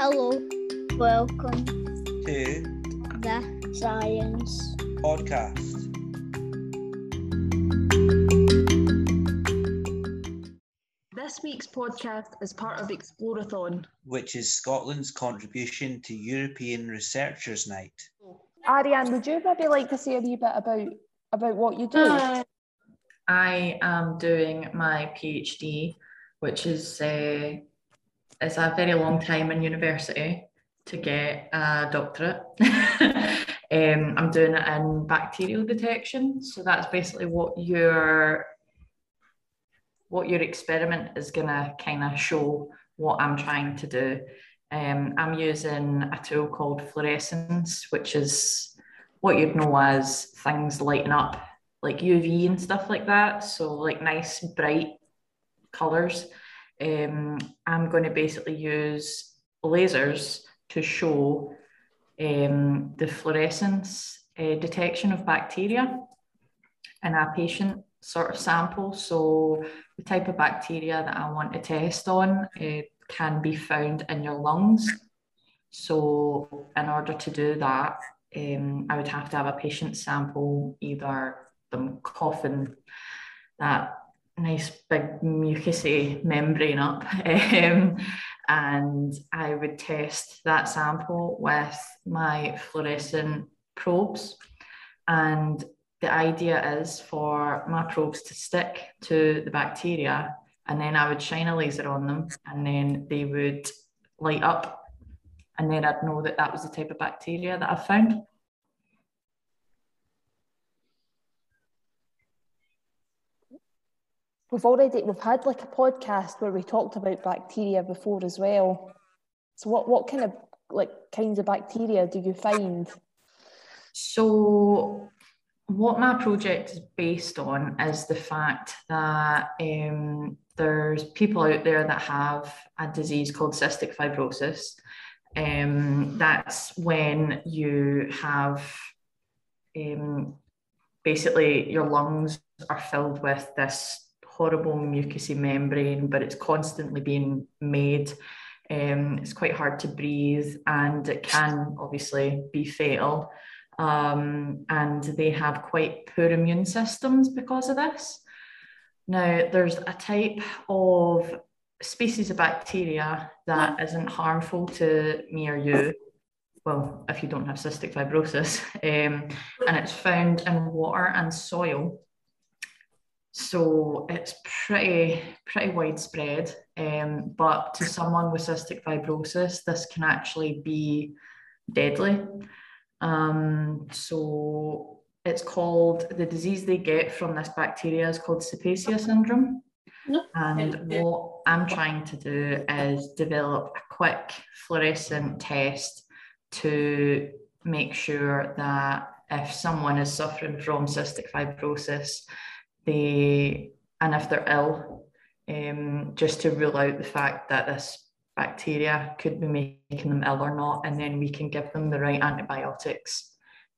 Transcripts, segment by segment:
Hello, Welcome to the Science podcast. This week's podcast is part of Explorathon. which is Scotland's contribution to European Researchers' Night. Ariane, would you maybe like to say a wee bit about about what you do? I am doing my PhD, which is uh, it's a very long time in university to get a doctorate. um, I'm doing it in bacterial detection, so that's basically what your what your experiment is gonna kind of show what I'm trying to do. Um, I'm using a tool called fluorescence, which is what you'd know as things lighting up like UV and stuff like that. So like nice bright colors. Um, I'm going to basically use lasers to show um, the fluorescence uh, detection of bacteria in a patient sort of sample. So the type of bacteria that I want to test on uh, can be found in your lungs. So in order to do that, um, I would have to have a patient sample, either them coughing that nice big mucousy membrane up. Um, and I would test that sample with my fluorescent probes. And the idea is for my probes to stick to the bacteria, and then I would shine a laser on them, and then they would light up. And then I'd know that that was the type of bacteria that I found. We've already we've had like a podcast where we talked about bacteria before as well. So what what kind of like kinds of bacteria do you find? So, what my project is based on is the fact that um, there's people out there that have a disease called cystic fibrosis. Um, that's when you have um, basically your lungs are filled with this horrible mucousy membrane, but it's constantly being made. Um, it's quite hard to breathe and it can obviously be fatal. Um, and they have quite poor immune systems because of this. Now, there's a type of species of bacteria that isn't harmful to me or you. Well, if you don't have cystic fibrosis, um, and it's found in water and soil. So it's pretty pretty widespread. Um, but to someone with cystic fibrosis, this can actually be deadly. Um, so it's called the disease they get from this bacteria is called Cepacia syndrome. And what I'm trying to do is develop a quick fluorescent test to make sure that if someone is suffering from cystic fibrosis, they and if they're ill, um, just to rule out the fact that this bacteria could be making them ill or not, and then we can give them the right antibiotics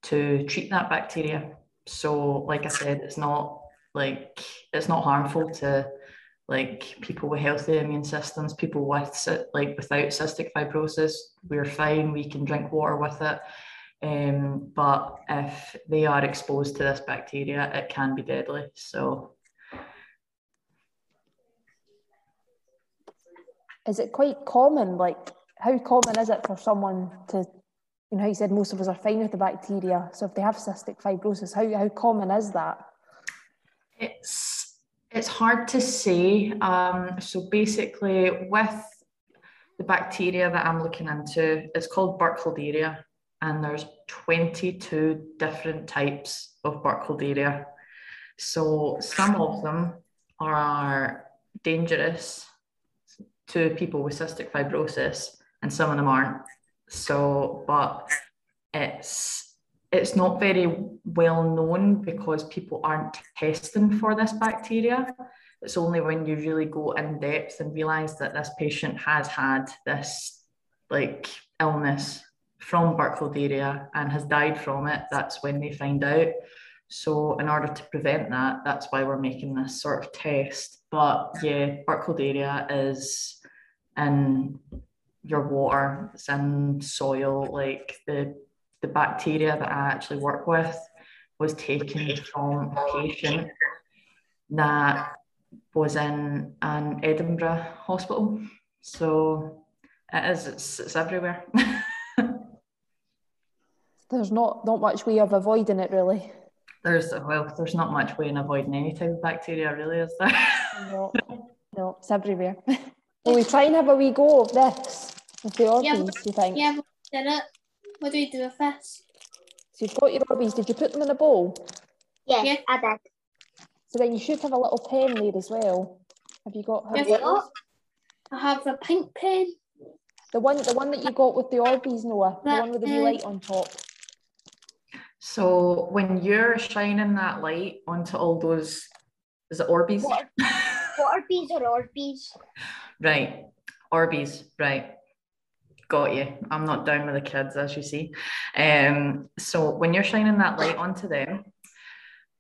to treat that bacteria. So, like I said, it's not like it's not harmful to like people with healthy immune systems, people with like without cystic fibrosis, we're fine. We can drink water with it. Um, but if they are exposed to this bacteria, it can be deadly. So Is it quite common? Like how common is it for someone to you know, how you said most of us are fine with the bacteria. So if they have cystic fibrosis, how, how common is that? it's it's hard to say. Um, so basically, with the bacteria that I'm looking into, it's called Burkholderia, and there's 22 different types of Burkholderia. So some of them are dangerous to people with cystic fibrosis, and some of them aren't. So, but it's it's not very well known because people aren't testing for this bacteria. It's only when you really go in depth and realize that this patient has had this like illness from Burkholderia and has died from it, that's when they find out. So, in order to prevent that, that's why we're making this sort of test. But yeah, Burkholderia is in your water, it's in soil, like the the bacteria that I actually work with was taken from a patient that was in an Edinburgh hospital. So it is, it's, it's everywhere. There's not not much way of avoiding it really. there's well, there's not much way in avoiding any type of bacteria, really, is there? No, no, it's everywhere. Will we try and have a wee go of this with the Orbeez, Yeah, you think? Yeah, we did it. What do we do with this? So you've got your Orbeez, did you put them in a bowl? Yes, Yeah. I did. So then you should have a little pen there as well. Have you got have Yeah. you- I have a pink pen. the one the one that you got with the Orbeez, Noah? The one with the wee pen. light on top. So when you're shining that light onto all those, is it Orbeez? What, what are or Orbeez? Right, Orbeez, right. Got you. I'm not down with the kids, as you see. Um, so when you're shining that light onto them,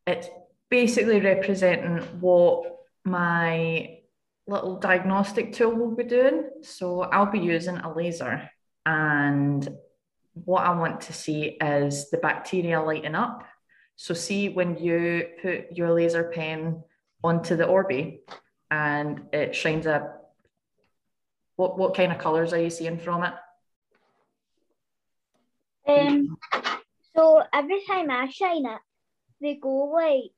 it's basically representing what my little diagnostic tool will be doing. So I'll be using a laser, and what I want to see is the bacteria lighting up. So see when you put your laser pen onto the Orbi and it shines a what what kind of colours are you seeing from it? Um, so every time I shine it, they go like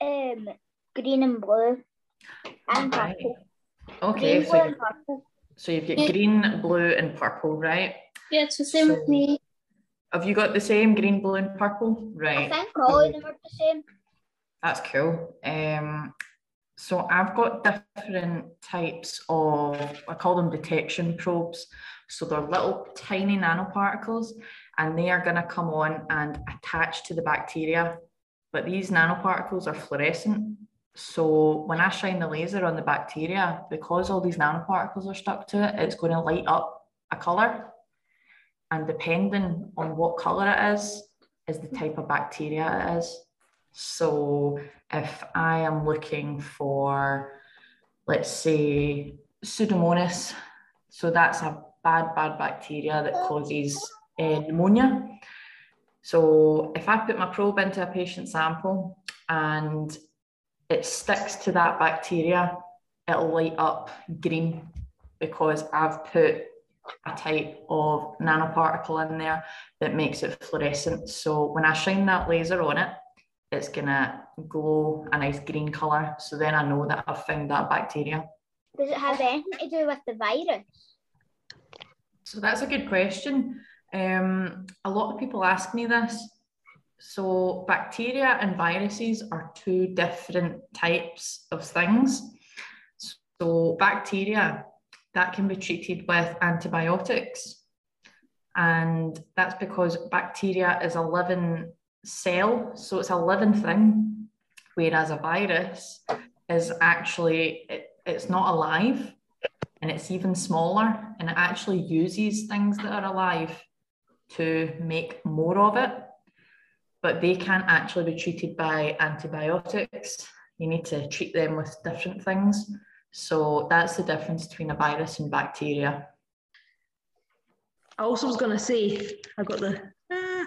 um green and blue and Right. purple. Okay, green, so, blue, you- and purple. so you've got green, blue, and purple, right? Yeah, it's the same So- with me. Have you got the same green, blue, and purple? Right. I think all of them are the same. That's cool. Um, so I've got different types of, I call them detection probes. So they're little tiny nanoparticles and they are going to come on and attach to the bacteria. But these nanoparticles are fluorescent. So when I shine the laser on the bacteria, because all these nanoparticles are stuck to it, it's going to light up a color. And depending on what color it is, is the type of bacteria it is. So if I am looking for, let's say, Pseudomonas, so that's a bad, bad bacteria that causes uh, pneumonia. So if I put my probe into a patient sample and it sticks to that bacteria, it'll light up green because I've put a type of nanoparticle in there that makes it fluorescent. So when I shine that laser on it, it's gonna glow a nice green color. So then I know that I've found that bacteria. Does it have anything to do with the virus? So that's a good question. Um, a lot of people ask me this. So bacteria and viruses are two different types of things. So bacteria that can be treated with antibiotics, and that's because bacteria is a living cell, so it's a living thing, whereas a virus is actually it, it's not alive and it's even smaller and it actually uses things that are alive to make more of it. But they can't actually be treated by antibiotics. You need to treat them with different things so that's the difference between a virus and bacteria I also was going to say, I've got the. Ah,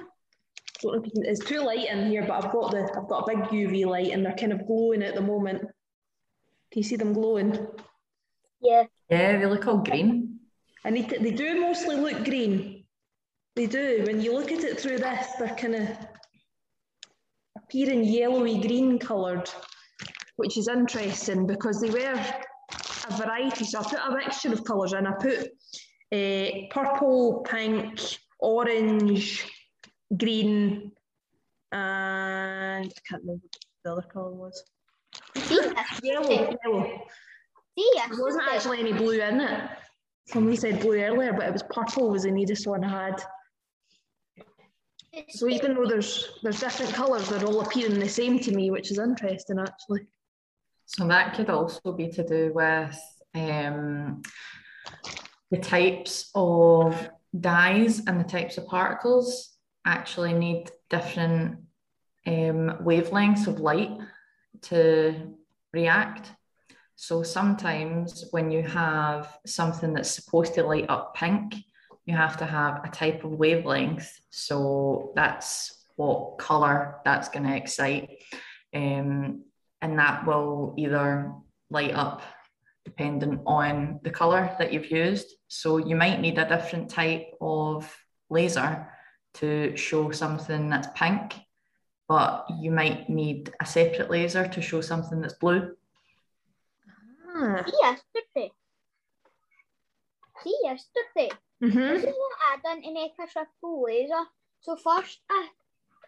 don't know if can, it's too light in here, but I've got the I've got a big UV light and they're kind of glowing at the moment. Can you see them glowing? Yeah. yeah they look all green And they, they do mostly look green. They do. When you look at it through this, they're kind of appearing yellowy green coloured, which is interesting because they were a variety. So I put a mixture of colours in. I put uh, purple, pink, orange, green, and I can't remember what the other colour was. Yellow, yellow. See, There wasn't actually any blue in it. Somebody said blue earlier, but it was purple was the neatest one I had. So even though there's there's different colours, they're all appearing the same to me, which is interesting actually. So that could also be to do with um, the types of dyes and the types of particles actually need different um, wavelengths of light to react. So sometimes when you have something that's supposed to light up pink, you have to have a type of wavelength. So that's what color that's going to excite. Um, and that will either light up dependent on the color that you've used. So you might need a different type of laser to show something that's pink, but you might need a separate laser to show something that's blue. Ah. See yesterday. See yesterday. This hmm is what I done to make a triple laser. So first I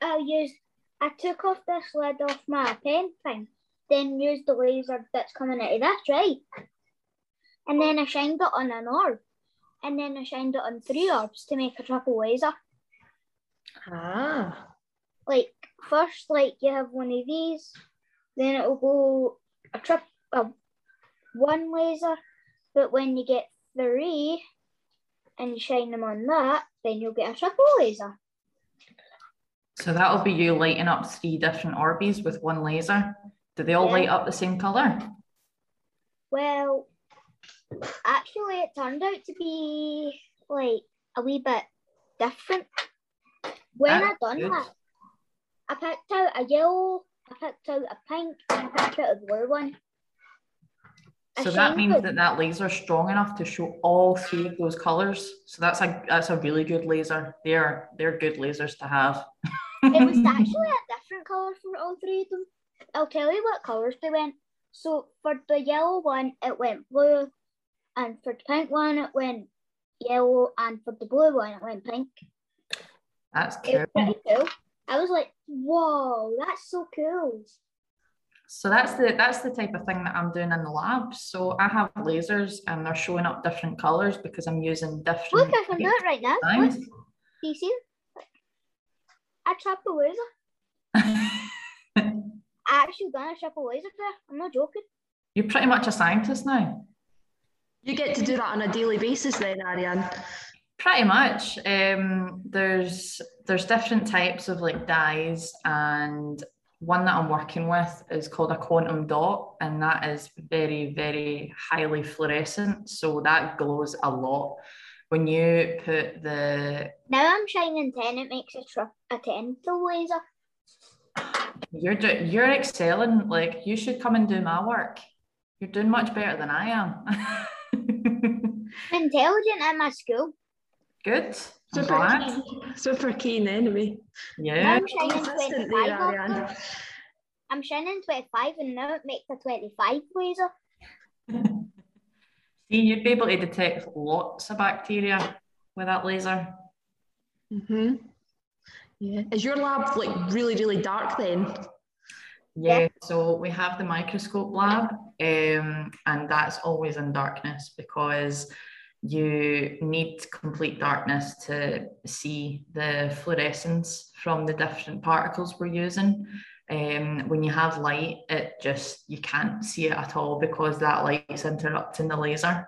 I used I took off this lid off my pen thing, then use the laser that's coming out of this, right? And then I shined it on an orb. And then I shined it on three orbs to make a triple laser. Ah. Like first like you have one of these, then it'll go a trip a one laser, but when you get three and you shine them on that, then you'll get a triple laser. So that'll be you lighting up three different Orbeez with one laser. Do they all Yeah. light up the same color? Well, actually, it turned out to be like a wee bit different. When I That's done good. that, I picked out a yellow, I picked out a pink, and I picked out a blue one. So that means that that laser is strong enough to show all three of those colors. So that's a that's a really good laser. They're they're good lasers to have. it was actually a different colour for all three of them. I'll tell you what colours they went. So for the yellow one, it went blue, and for the pink one, it went yellow, and for the blue one, it went pink. That's It was cool. pretty cool. I was like, whoa, that's so cool. So that's the that's the type of thing that I'm doing in the lab. So I have lasers and they're showing up different colors because I'm using different. Look, I can do it right now. Look, do you see? I trapped a laser. I actually done a triple laser there. I'm not joking. You're pretty much a scientist now. You get to do that on a daily basis then, Ariane. Pretty much. Um, there's there's different types of like dyes, and one that I'm working with is called a quantum dot, and that is very very highly fluorescent. So that glows a lot. When you put the Now I'm shining 10, it makes a, tri- a 10 full laser. You're do, you're excelling. Like you should come and do my work. You're doing much better than I am. Intelligent at my school. Good. Super keen. Super keen anyway. Yeah. I'm shining 25 there, of Ariane. them. I'm shining 25 and now it makes a 25 laser. See, you'd be able to detect lots of bacteria with that laser. hmm Yeah. Is your lab like really, really dark then? Yeah, so we have the microscope lab, um, and that's always in darkness because you need complete darkness to see the fluorescence from the different particles we're using. Um, when you have light, it just you can't see it at all because that light's interrupting the laser.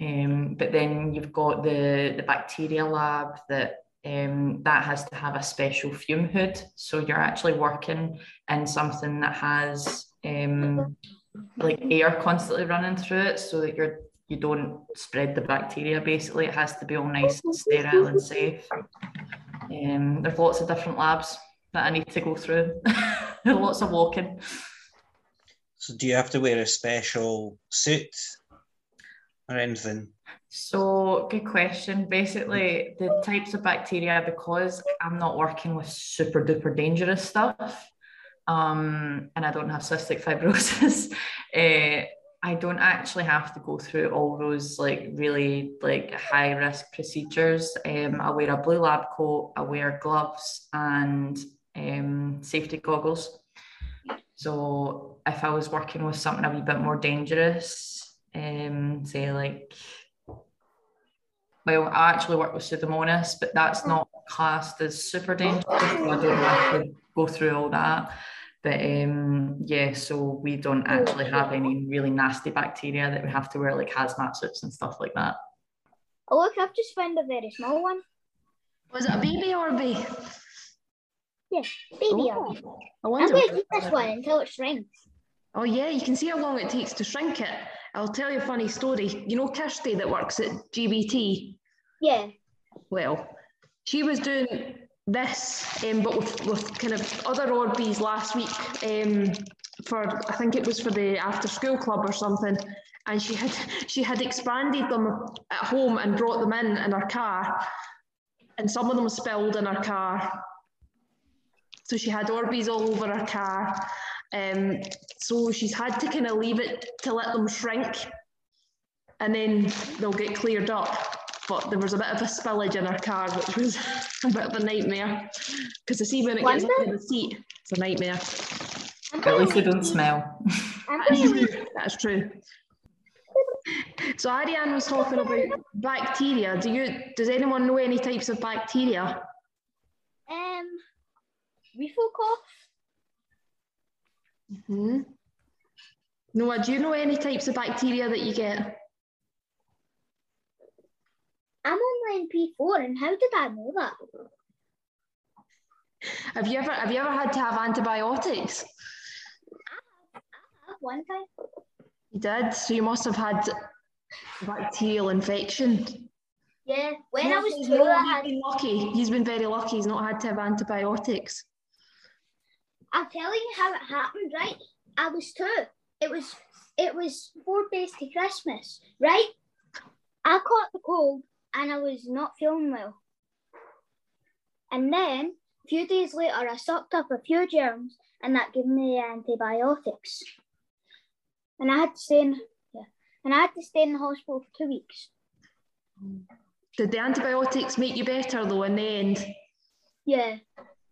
Um, but then you've got the the bacteria lab that um, that has to have a special fume hood. So you're actually working in something that has um, like air constantly running through it, so that you're you don't spread the bacteria. Basically, it has to be all nice and sterile and safe. Um, there's lots of different labs that I need to go through. lots of walking. So do you have to wear a special suit or anything? So, good question. Basically, the types of bacteria, because I'm not working with super duper dangerous stuff, um, and I don't have cystic fibrosis, eh, I don't actually have to go through all those like really like high risk procedures. Um, I wear a blue lab coat, I wear gloves and um, safety goggles. So, if I was working with something a wee bit more dangerous, um, say like well, I actually work with Pseudomonas, but that's not classed as super dangerous. So I don't have to go through all that. But um, yeah, so we don't actually have any really nasty bacteria that we have to wear like hazmat suits and stuff like that. Oh, look, I've just found a very small one. Was it a baby or a bee? Baby. Oh, I I'm going to keep this one until it shrinks. Oh yeah, you can see how long it takes to shrink it. I'll tell you a funny story. You know Kirsty that works at GBT? Yeah. Well, she was doing this, um, but with, with kind of other Orbeez last week um, for I think it was for the after school club or something. And she had she had expanded them at home and brought them in in her car, and some of them spilled in her car. So she had Orbeez all over her car. Um, so she's had to kind of leave it to let them shrink, and then they'll get cleared up but there was a bit of a spillage in her car, which was a bit of a nightmare. Because I see when it gets Wonder? into the seat, it's a nightmare. At least they don't smell. That's true. That's true. So Ariane was talking about bacteria. Do you? Does anyone know any types of bacteria? Um, refill cough. Hmm. Noah, do you know any types of bacteria that you get? I'm only in P4, and how did I know that? Have you ever have you ever had to have antibiotics? I have one time. You did. So you must have had bacterial infection. Yeah, when I was two, I had. been lucky. He's been very lucky. He's not had to have antibiotics. I'll tell you how it happened, right? I was two. It was it was four days to Christmas, right? I caught the cold and I was not feeling well. And then a few days later I sucked up a few germs and that gave me antibiotics. And I had to stay in yeah. And I had to stay in the hospital for two weeks. Did the antibiotics make you better though in the end? Yeah.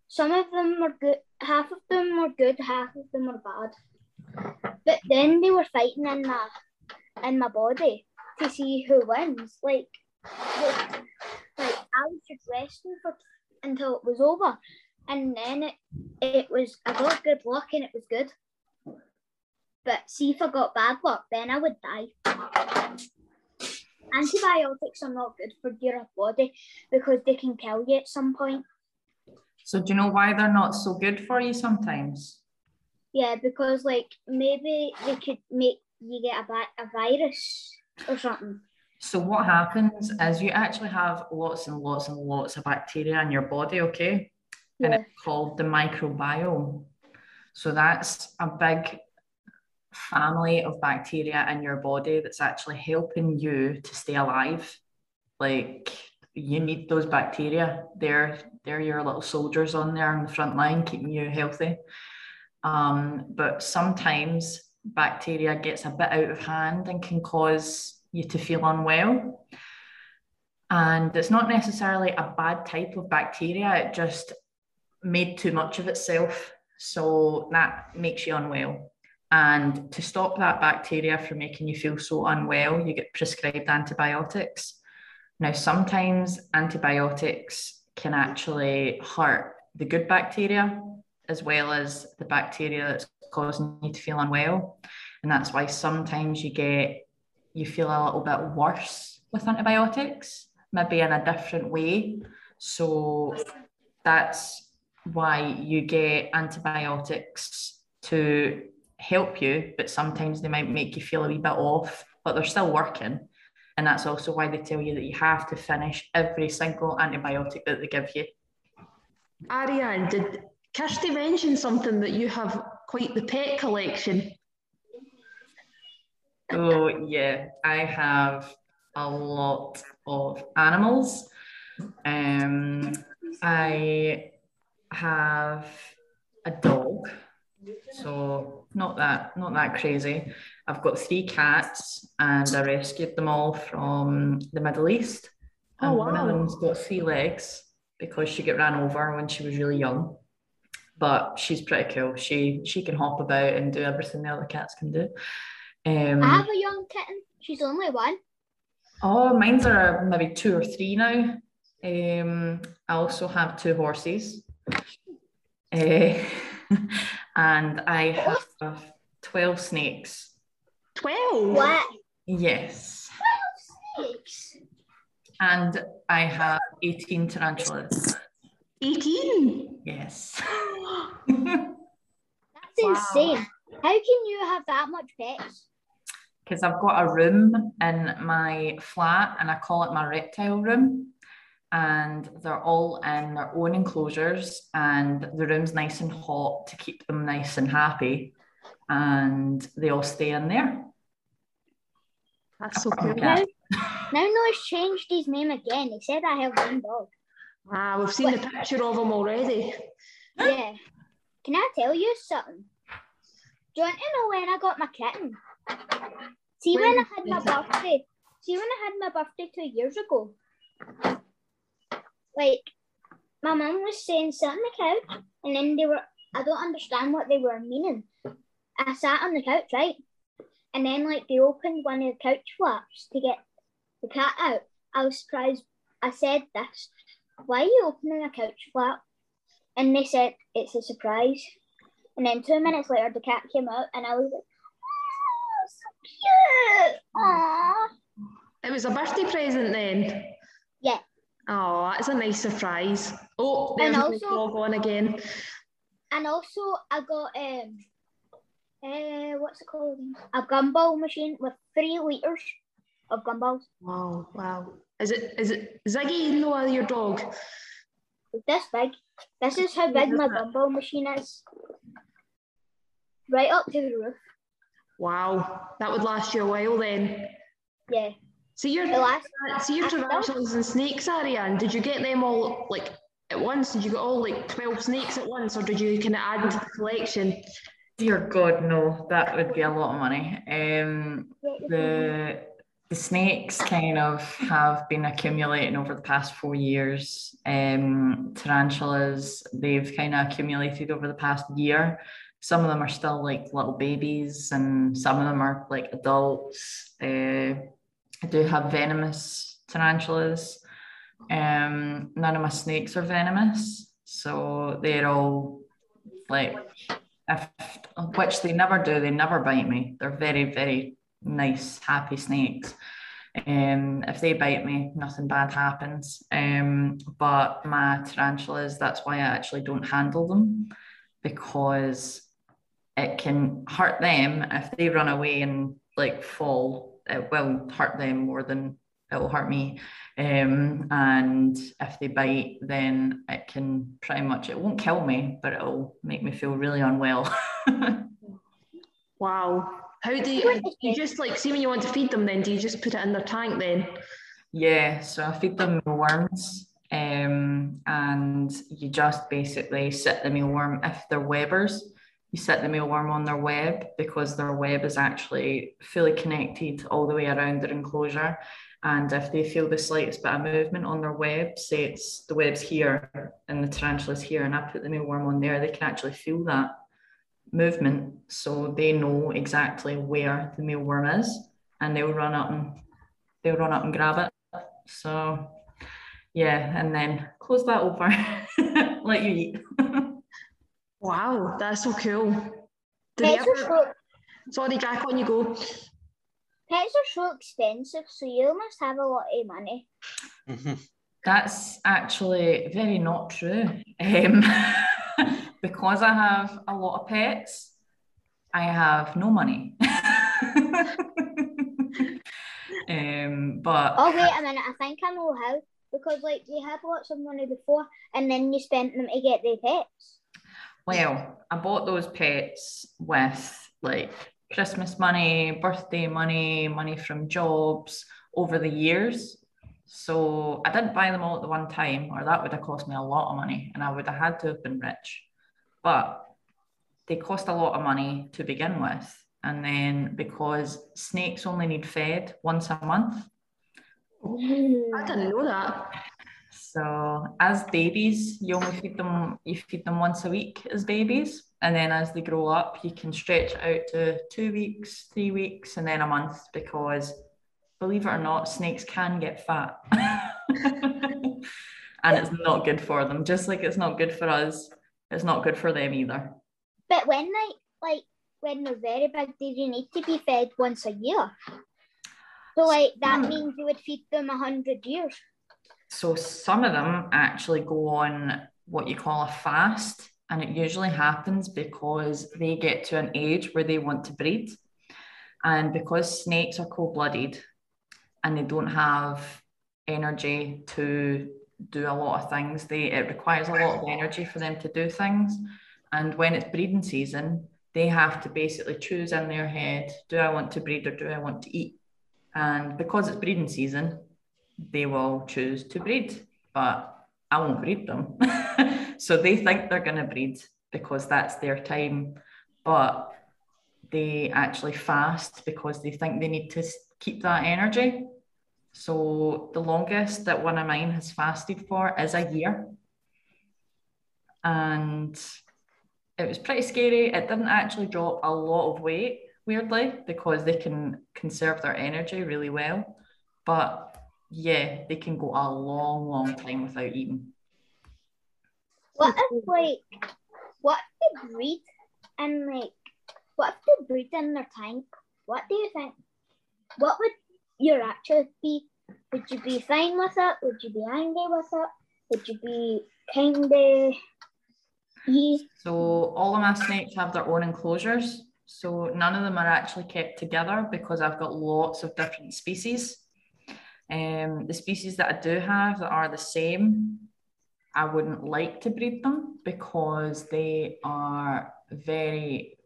Some of them were good half of them were good, half of them were bad. But then they were fighting in my in my body to see who wins. Like, like, I was just resting for until it was over. And then it it was I got good luck and it was good. But see if I got bad luck, then I would die. Antibiotics are not good for your body because they can kill you at some point. So do you know why they're not so good for you sometimes? Yeah, because like maybe they could make you get a, vi- a virus or something. So what happens is you actually have lots and lots and lots of bacteria in your body, okay? And it's called the microbiome. So that's a big family of bacteria in your body that's actually helping you to stay alive. Like you need those bacteria. They're they're your little soldiers on there on the front line, keeping you healthy. Um, but sometimes bacteria gets a bit out of hand and can cause you to feel unwell. And it's not necessarily a bad type of bacteria, it just made too much of itself. So that makes you unwell. And to stop that bacteria from making you feel so unwell, you get prescribed antibiotics. Now, sometimes antibiotics can actually hurt the good bacteria as well as the bacteria that's causing you to feel unwell. And that's why sometimes you get, you feel a little bit worse with antibiotics, maybe in a different way. So that's why you get antibiotics to help you, but sometimes they might make you feel a wee bit off, but they're still working. And that's also why they tell you that you have to finish every single antibiotic that they give you. Ariane, did Kirsty mention something that you have quite the pet collection? Oh, yeah, I have a lot of animals. Um, I have a dog, so not that not that crazy. I've got three cats, and I rescued them all from the Middle East. Oh, And one of them's got three legs because she got ran over when she was really young. But she's pretty cool. She she can hop about and do everything the other cats can do. Um, I have a young kitten. She's only one. Oh, mine's are maybe two or three now. Um, I also have two horses. Eh, and I have 12 snakes. 12? What? Yes. 12 Snakes. And I have 18 tarantulas. 18? Yes. That's Wow. insane. How can you have that much pets? because I've got a room in my flat and I call it my reptile room. And they're all in their own enclosures, and the room's nice and hot to keep them nice and happy. And they all stay in there. That's so cool. Now, now Noah's changed his name again. He said I have one dog. Ah, we've seen the picture of him already. Yeah. Can I tell you something? Do you want to know when I got my kitten? See when I had my birthday. See when I had my birthday two years ago. Like my mum was saying sit on the couch and then they were I don't understand what they were meaning. I sat on the couch, right? And then like they opened one of the couch flaps to get the cat out. I was surprised. I said this. Why are you opening a couch flap? And they said it's a surprise. And then two minutes later, the cat came out, and I was like, "Oh, so cute! Aww." It was a birthday present then. Oh, that's a nice surprise. Oh, there's And also- dog on again. And also, I got um, uh, what's it called? A gumball machine with three liters of gumballs. Wow, wow. Is it is it Ziggy Noah, your dog? This big. This is how big my gumball machine is. Right up to the roof. Wow, that would last you a while then. Yeah. See your The last see your tarantulas and snakes, Ariane. Did you get them all like at once? Did you get all like twelve snakes at once, or did you kind of add to the collection? Dear God, no, that would be a lot of money. Um, the the snakes kind of have been accumulating over the past four years. Um, tarantulas, they've kind of accumulated over the past year. Some of them are still like little babies, and some of them are like adults. Uh, I do have venomous tarantulas. Um, none of my snakes are venomous, so they're all like if, which they never do. They never bite me. They're very, very nice, happy snakes. Um, if they bite me, nothing bad happens. Um, but my tarantulas, that's why I actually don't handle them because it can hurt them if they run away and like fall. It will hurt them more than it will hurt me. Um, and if they bite, then it can pretty much it won't kill me, but it'll make me feel really unwell. Wow. How do you, you just like see when you want to feed them? Then do you just put it in their tank then? Yeah, so I feed them mealworms, um, and you just basically sit the mealworm if they're webbers. You set the mealworm on their web because their web is actually fully connected all the way around their enclosure. And if they feel the slightest bit of movement on their web, say it's the web's here and the tarantula's here, and I put the mealworm on there, they can actually feel that movement. So they know exactly where the mealworm is and they'll run up and they'll run up and grab it. So yeah, and then close that over, let you eat. Wow, that's so cool. Do they Pets are so sorry, Jack, on you go. pets are so expensive, so you must have a lot of money. Mhm. That's actually very not true. Um, because I have a lot of pets, I have no money. um, but Oh wait a minute, I think I know how. Because like you had lots of money before and then you spent them to get the pets. Well, I bought those pets with like Christmas money, birthday money, money from jobs over the years. So I didn't buy them all at the one time, or that would have cost me a lot of money and I would have had to have been rich. But they cost a lot of money to begin with. And then because snakes only need fed once a month, I didn't know that. So as babies, you only feed them you feed them once a week as babies. And then as they grow up, you can stretch out to two weeks, three weeks, and then a month because believe it or not, snakes can get fat. and it's not good for them. Just like it's not good for us, it's not good for them either. But when they like when they're very big, they do need to be fed once a year. So like that Hmm. means you would feed them a hundred years. So some of them actually go on what you call a fast, And it usually happens because they get to an age where they want to breed. And because snakes are cold blooded and they don't have energy to do a lot of things, they it requires a lot of energy for them to do things. And when it's breeding season, they have to basically choose in their head do I want to breed or do I want to eat? And because it's breeding season, they will choose to breed, but I won't breed them. so they think they're going to breed because that's their time, but they actually fast because they think they need to keep that energy. So the longest that one of mine has fasted for is a year. And it was pretty scary. It didn't actually drop a lot of weight, weirdly, because they can conserve their energy really well. But yeah, they can go a long, long time without eating. What if like what if they breed and like what if they breed in their tank? What do you think? What would your actual be? Would you be fine with it? Would you be angry with it? Would you be kinda yeah. So all of my snakes have their own enclosures. So none of them are actually kept together because I've got lots of different species. Um, the species that I do have that are the same, I wouldn't like to breed them because they are very,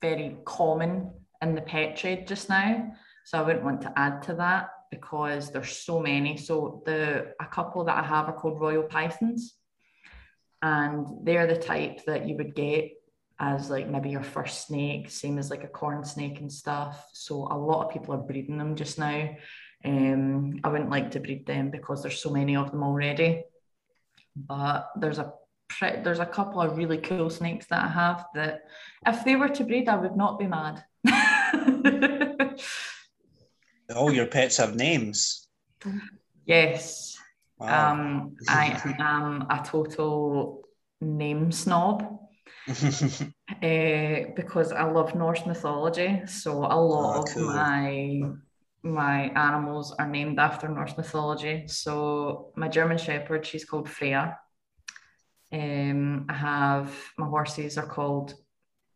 very common in the pet trade just now. So I wouldn't want to add to that because there's so many. So the a couple that I have are called royal pythons and they're the type that you would get as like maybe your first snake, same as like a corn snake and stuff. So a lot of people are breeding them just now. Um, I wouldn't like to breed them because there's so many of them already. But there's a there's a couple of really cool snakes that I have that if they were to breed, I would not be mad. All your pets have names. yes, Wow. um, I am a total name snob. uh, because I love Norse mythology. So a lot Oh, of my my animals are named after Norse mythology. So my German Shepherd, she's called Freya. Um, I have my horses are called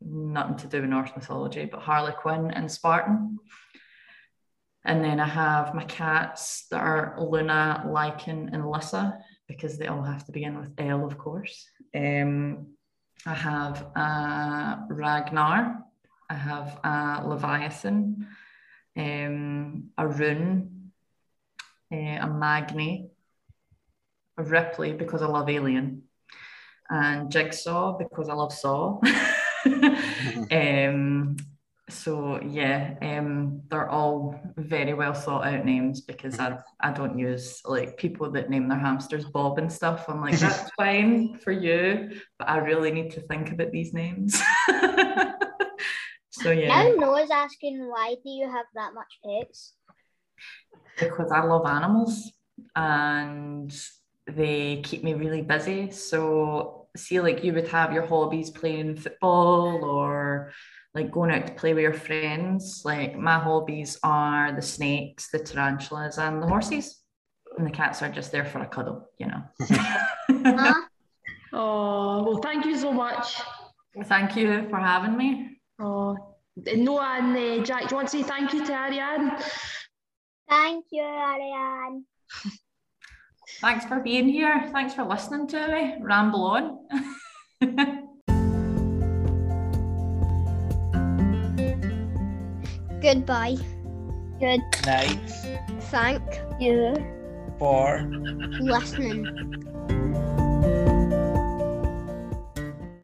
nothing to do with Norse mythology, but Harlequin and Spartan. And then I have my cats that are Luna, Lycan, and Lissa, because they all have to begin with L, of course. Um, I have uh, Ragnar, I have uh, Leviathan, um, a Rune, uh, a Magni, a Ripley because I love Alien, and Jigsaw because I love Saw. um, so yeah, um, they're all very well thought out names because I, I don't use like people that name their hamsters Bob and stuff. I'm like, that's fine for you, but I really need to think about these names. so yeah, Now Noah's asking why do you have that much pets? because I love animals and they keep me really busy. So see, like you would have your hobbies playing football or like going out to play with your friends. Like my hobbies are the snakes, the tarantulas, and the horses. And the cats are just there for a cuddle, you know. Huh? Oh, well, thank you so much. Thank you for having me. Oh, Noah and uh, Jack, do you want to say thank you to Ariane? Thank you, Ariane. Thanks for being here. Thanks for listening to me ramble on. Goodbye. Good. Night Thank You. for listening.